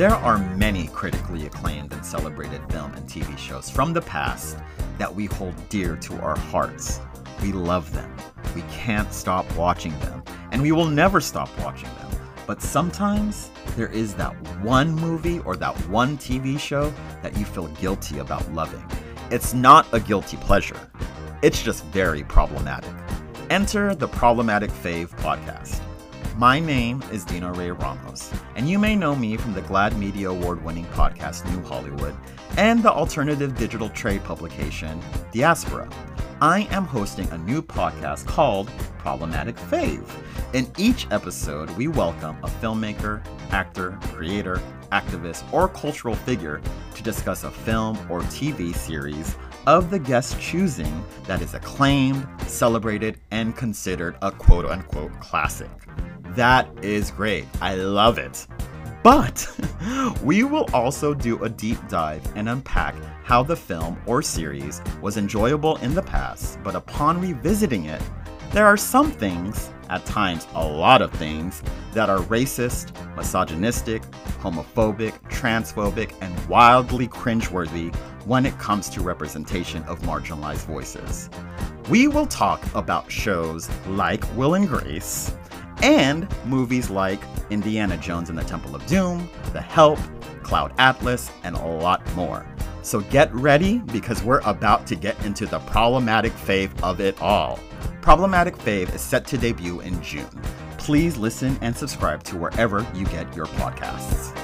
There are many critically acclaimed and celebrated film and TV shows from the past that we hold dear to our hearts. We love them. We can't stop watching them, and we will never stop watching them. But sometimes there is that one movie or that one TV show that you feel guilty about loving. It's not a guilty pleasure, it's just very problematic. Enter the Problematic Fave podcast. My name is Dino Ray Ramos, and you may know me from the GLAAD Media Award winning podcast New Hollywood and the alternative digital trade publication Diaspora. I am hosting a new podcast called Problematic Fave. In each episode, we welcome a filmmaker, actor, creator, activist, or cultural figure to discuss a film or TV series of the guest choosing that is acclaimed, celebrated, and considered a quote unquote classic. That is great. I love it. But we will also do a deep dive and unpack how the film or series was enjoyable in the past, but upon revisiting it, there are some things, at times a lot of things, that are racist, misogynistic, homophobic, transphobic, and wildly cringeworthy when it comes to representation of marginalized voices. We will talk about shows like Will and Grace, and movies like Indiana Jones and the Temple of Doom, The Help, Cloud Atlas, and a lot more. So get ready because we're about to get into the problematic fave of it all. Problematic Fave is set to debut in June. Please listen and subscribe to wherever you get your podcasts.